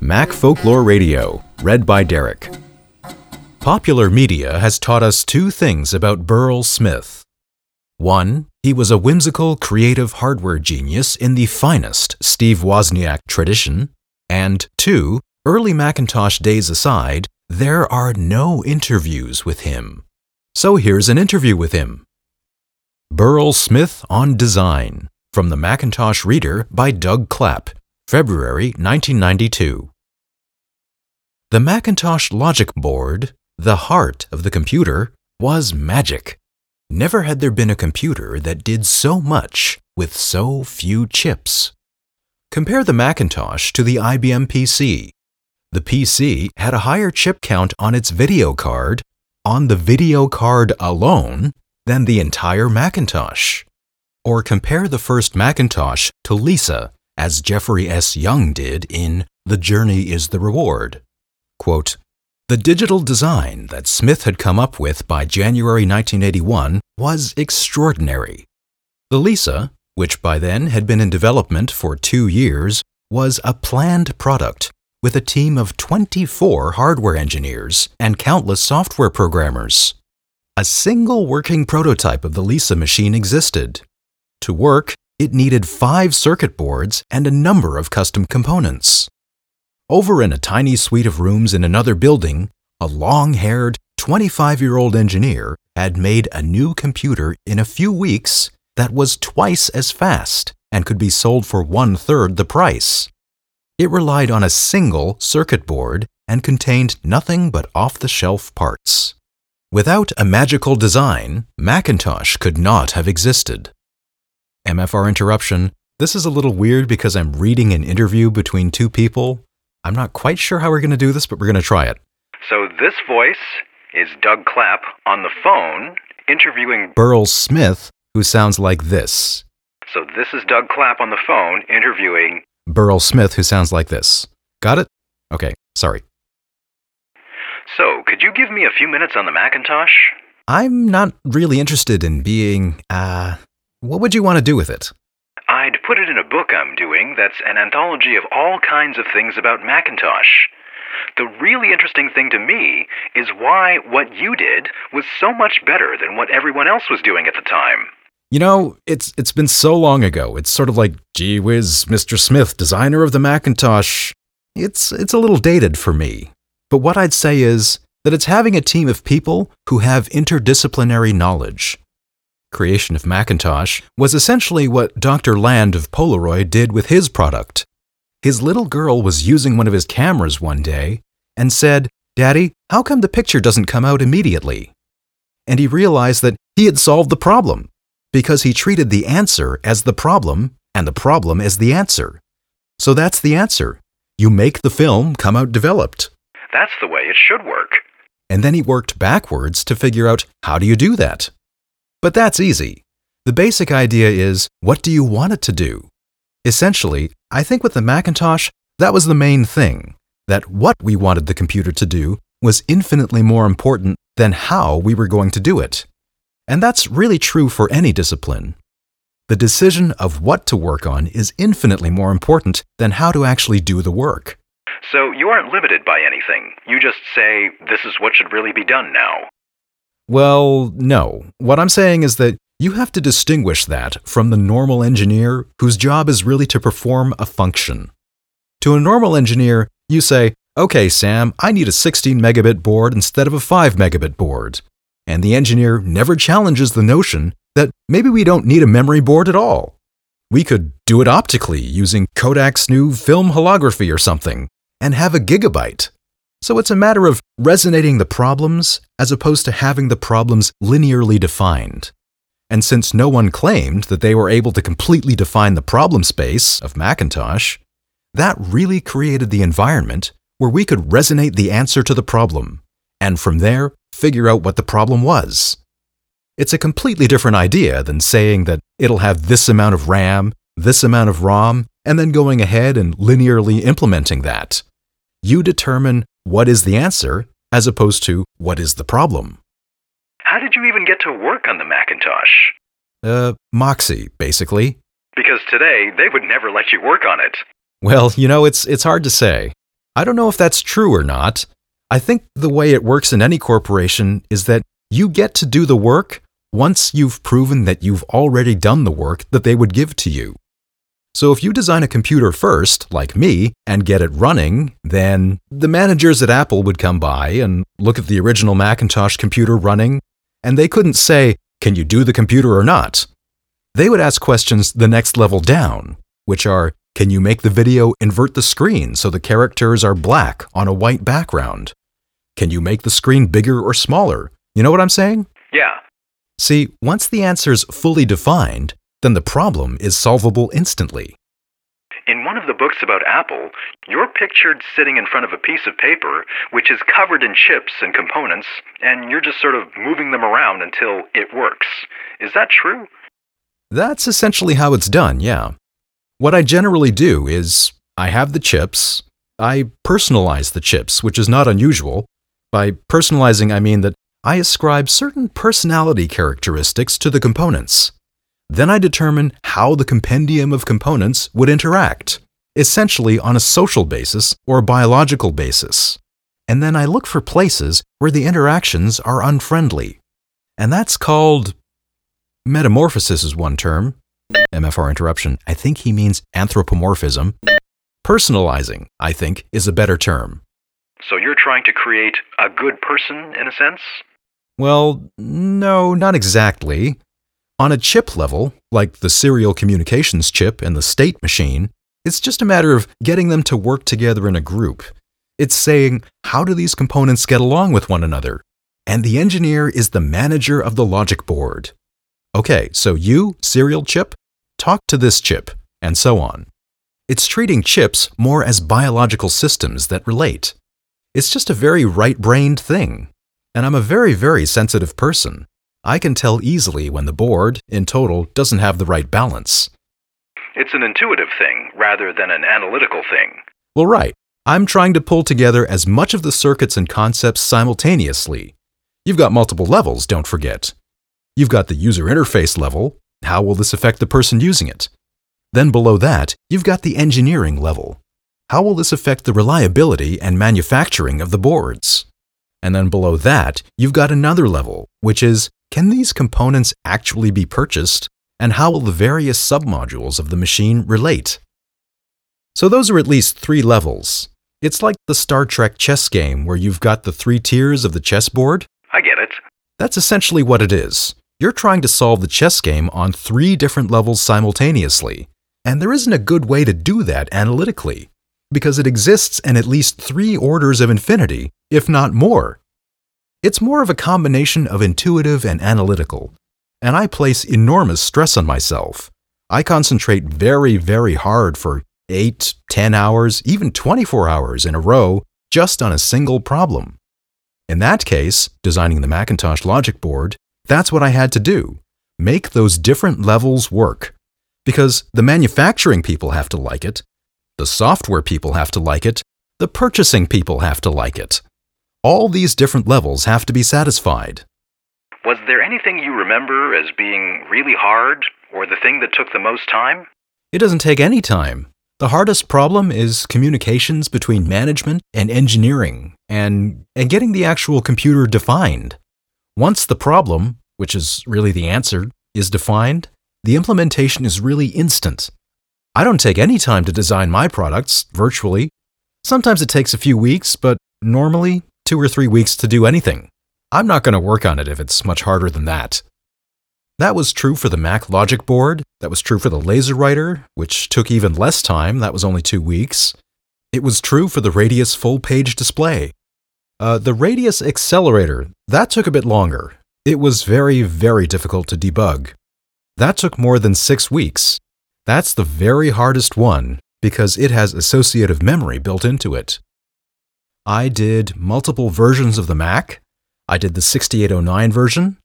Mac Folklore Radio, read by Derek. Popular media has taught us two things about Burrell Smith. One, he was a whimsical, creative hardware genius in the finest Steve Wozniak tradition. And two, early Macintosh days aside, there are no interviews with him. So here's an interview with him. Burrell Smith on Design from the Macintosh Reader by Doug Clapp, February 1992. The Macintosh Logic Board, the heart of the computer, was magic. Never had there been a computer that did so much with so few chips. Compare the Macintosh to the IBM PC. The PC had a higher chip count on its video card, on the video card alone, than the entire Macintosh. Or compare the first Macintosh to Lisa, as Jeffrey S. Young did in The Journey is the Reward. Quote, the digital design that Smith had come up with by January 1981 was extraordinary. The Lisa, which by then had been in development for two years, was a planned product with a team of 24 hardware engineers and countless software programmers. A single working prototype of the Lisa machine existed. To work, it needed five circuit boards and a number of custom components. Over in a tiny suite of rooms in another building, a long haired, 25 year old engineer had made a new computer in a few weeks that was twice as fast and could be sold for one third the price. It relied on a single circuit board and contained nothing but off the shelf parts. Without a magical design, Macintosh could not have existed. MFR interruption. This is a little weird because I'm reading an interview between two people I'm not quite sure how we're going to do this, but we're going to try it. So this voice is Doug Clapp on the phone interviewing Burrell Smith, who sounds like this. So this is Doug Clapp on the phone interviewing Burrell Smith, who sounds like this. Got it? Okay, sorry. So, could you give me a few minutes on the Macintosh? I'm not really interested in being, uh, what would you want to do with it? I'd put it in a book I'm doing that's an anthology of all kinds of things about Macintosh. The really interesting thing to me is why what you did was so much better than what everyone else was doing at the time. You know, it's it's been so long ago. It's sort of like, gee whiz, Mr. Smith, designer of the Macintosh. It's it's a little dated for me. But what I'd say is that it's having a team of people who have interdisciplinary knowledge creation of Macintosh, was essentially what Dr. Land of Polaroid did with his product. His little girl was using one of his cameras one day and said, Daddy, how come the picture doesn't come out immediately? And he realized that he had solved the problem because he treated the answer as the problem and the problem as the answer. So that's the answer. You make the film come out developed. That's the way it should work. And then he worked backwards to figure out how do you do that? But that's easy. The basic idea is what do you want it to do? Essentially, I think with the Macintosh, that was the main thing that what we wanted the computer to do was infinitely more important than how we were going to do it. And that's really true for any discipline. The decision of what to work on is infinitely more important than how to actually do the work. So you aren't limited by anything. You just say, this is what should really be done now. Well, no. What I'm saying is that you have to distinguish that from the normal engineer whose job is really to perform a function. To a normal engineer, you say, Okay, Sam, I need a 16 megabit board instead of a 5 megabit board. And the engineer never challenges the notion that maybe we don't need a memory board at all. We could do it optically using Kodak's new film holography or something and have a gigabyte. So it's a matter of resonating the problems as opposed to having the problems linearly defined. And since no one claimed that they were able to completely define the problem space of Macintosh, that really created the environment where we could resonate the answer to the problem, and from there, figure out what the problem was. It's a completely different idea than saying that it'll have this amount of RAM, this amount of ROM, and then going ahead and linearly implementing that. You determine what is the answer as opposed to what is the problem. How did you even get to work on the Macintosh? Uh, Moxie, basically. Because today, they would never let you work on it. Well, you know, it's, it's hard to say. I don't know if that's true or not. I think the way it works in any corporation is that you get to do the work once you've proven that you've already done the work that they would give to you. So if you design a computer first, like me, and get it running, then the managers at Apple would come by and look at the original Macintosh computer running, and they couldn't say, Can you do the computer or not? They would ask questions the next level down, which are, Can you make the video invert the screen so the characters are black on a white background? Can you make the screen bigger or smaller? You know what I'm saying? Yeah. See, once the answer's fully defined, then the problem is solvable instantly. In one of the books about Apple, you're pictured sitting in front of a piece of paper which is covered in chips and components, and you're just sort of moving them around until it works. Is that true? That's essentially how it's done, yeah. What I generally do is I have the chips, I personalize the chips, which is not unusual. By personalizing, I mean that I ascribe certain personality characteristics to the components. Then I determine how the compendium of components would interact, essentially on a social basis or a biological basis. And then I look for places where the interactions are unfriendly. And that's called metamorphosis is one term. MFR interruption. I think he means anthropomorphism. Personalizing, I think, is a better term. So you're trying to create a good person, in a sense? Well, no, not exactly. On a chip level, like the serial communications chip and the state machine, it's just a matter of getting them to work together in a group. It's saying, how do these components get along with one another? And the engineer is the manager of the logic board. Okay, so you, serial chip, talk to this chip, and so on. It's treating chips more as biological systems that relate. It's just a very right brained thing. And I'm a very, very sensitive person. I can tell easily when the board, in total, doesn't have the right balance. It's an intuitive thing rather than an analytical thing. Well, right. I'm trying to pull together as much of the circuits and concepts simultaneously. You've got multiple levels, don't forget. You've got the user interface level. How will this affect the person using it? Then below that, you've got the engineering level. How will this affect the reliability and manufacturing of the boards? And then below that, you've got another level, which is can these components actually be purchased? And how will the various submodules of the machine relate? So, those are at least three levels. It's like the Star Trek chess game where you've got the three tiers of the chessboard. I get it. That's essentially what it is. You're trying to solve the chess game on three different levels simultaneously. And there isn't a good way to do that analytically, because it exists in at least three orders of infinity, if not more. It's more of a combination of intuitive and analytical, and I place enormous stress on myself. I concentrate very, very hard for 8, 10 hours, even 24 hours in a row just on a single problem. In that case, designing the Macintosh logic board, that's what I had to do make those different levels work. Because the manufacturing people have to like it, the software people have to like it, the purchasing people have to like it. All these different levels have to be satisfied. Was there anything you remember as being really hard, or the thing that took the most time? It doesn't take any time. The hardest problem is communications between management and engineering and, and getting the actual computer defined. Once the problem, which is really the answer, is defined, the implementation is really instant. I don't take any time to design my products virtually. Sometimes it takes a few weeks, but normally two or three weeks to do anything. I'm not going to work on it if it's much harder than that. That was true for the Mac Logic Board. That was true for the LaserWriter, which took even less time. That was only two weeks. It was true for the Radius full page display. Uh, the Radius Accelerator, that took a bit longer. It was very, very difficult to debug. That took more than six weeks. That's the very hardest one because it has associative memory built into it. I did multiple versions of the Mac. I did the 6809 version,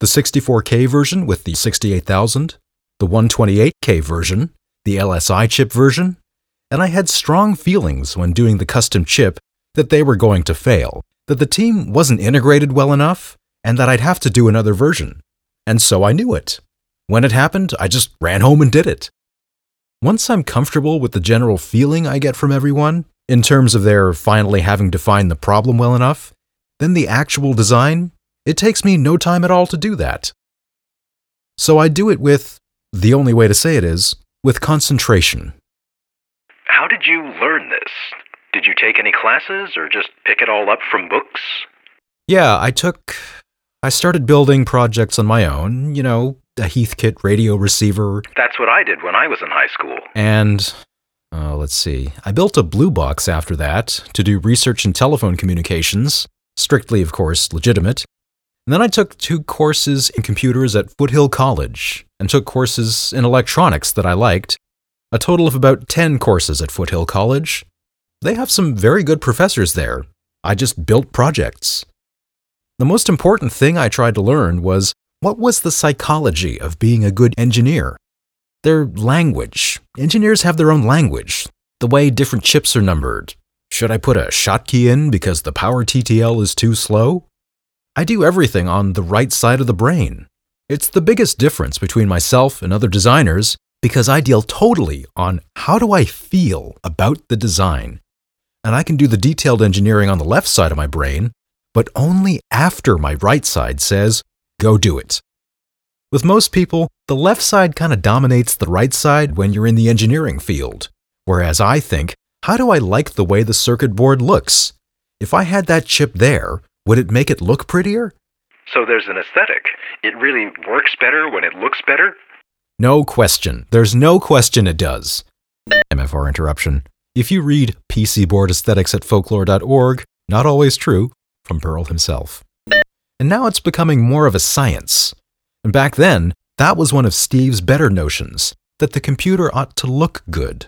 the 64K version with the 68000, the 128K version, the LSI chip version, and I had strong feelings when doing the custom chip that they were going to fail, that the team wasn't integrated well enough, and that I'd have to do another version. And so I knew it. When it happened, I just ran home and did it. Once I'm comfortable with the general feeling I get from everyone, in terms of their finally having defined the problem well enough, then the actual design, it takes me no time at all to do that. So I do it with, the only way to say it is, with concentration. How did you learn this? Did you take any classes or just pick it all up from books? Yeah, I took. I started building projects on my own, you know, a Heathkit radio receiver. That's what I did when I was in high school. And, uh, let's see, I built a blue box after that to do research in telephone communications, strictly, of course, legitimate. And then I took two courses in computers at Foothill College and took courses in electronics that I liked. A total of about 10 courses at Foothill College. They have some very good professors there. I just built projects. The most important thing I tried to learn was what was the psychology of being a good engineer? Their language. Engineers have their own language. The way different chips are numbered. Should I put a Schottky in because the power TTL is too slow? I do everything on the right side of the brain. It's the biggest difference between myself and other designers because I deal totally on how do I feel about the design. And I can do the detailed engineering on the left side of my brain, but only after my right side says, go do it. With most people, the left side kind of dominates the right side when you're in the engineering field. Whereas I think, how do I like the way the circuit board looks? If I had that chip there, would it make it look prettier? So there's an aesthetic. It really works better when it looks better? No question. There's no question it does. MFR interruption. If you read PC board aesthetics at folklore.org, not always true, from Burrell himself. And now it's becoming more of a science. And back then, that was one of Steve's better notions that the computer ought to look good.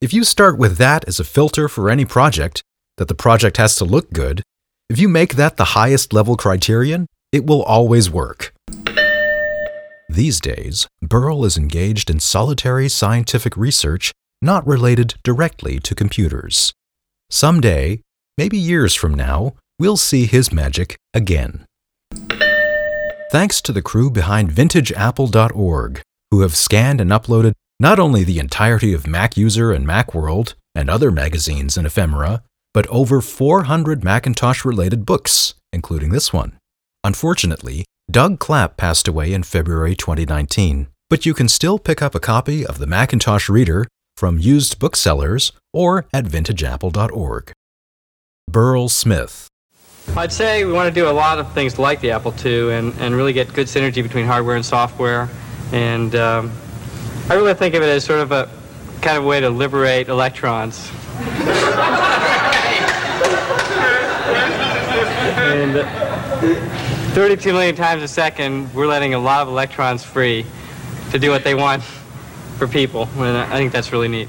If you start with that as a filter for any project, that the project has to look good, if you make that the highest level criterion, it will always work. These days, Burrell is engaged in solitary scientific research not related directly to computers. Someday, maybe years from now, we'll see his magic again. Thanks to the crew behind VintageApple.org, who have scanned and uploaded not only the entirety of MacUser and Macworld and other magazines and ephemera, but over 400 Macintosh related books, including this one. Unfortunately, Doug Clapp passed away in February 2019, but you can still pick up a copy of the Macintosh Reader from used booksellers or at vintageapple.org. Burrell Smith. I'd say we want to do a lot of things like the Apple II and, and really get good synergy between hardware and software. And um, I really think of it as sort of a kind of way to liberate electrons. and uh, 32 million times a second, we're letting a lot of electrons free to do what they want for people. And I think that's really neat.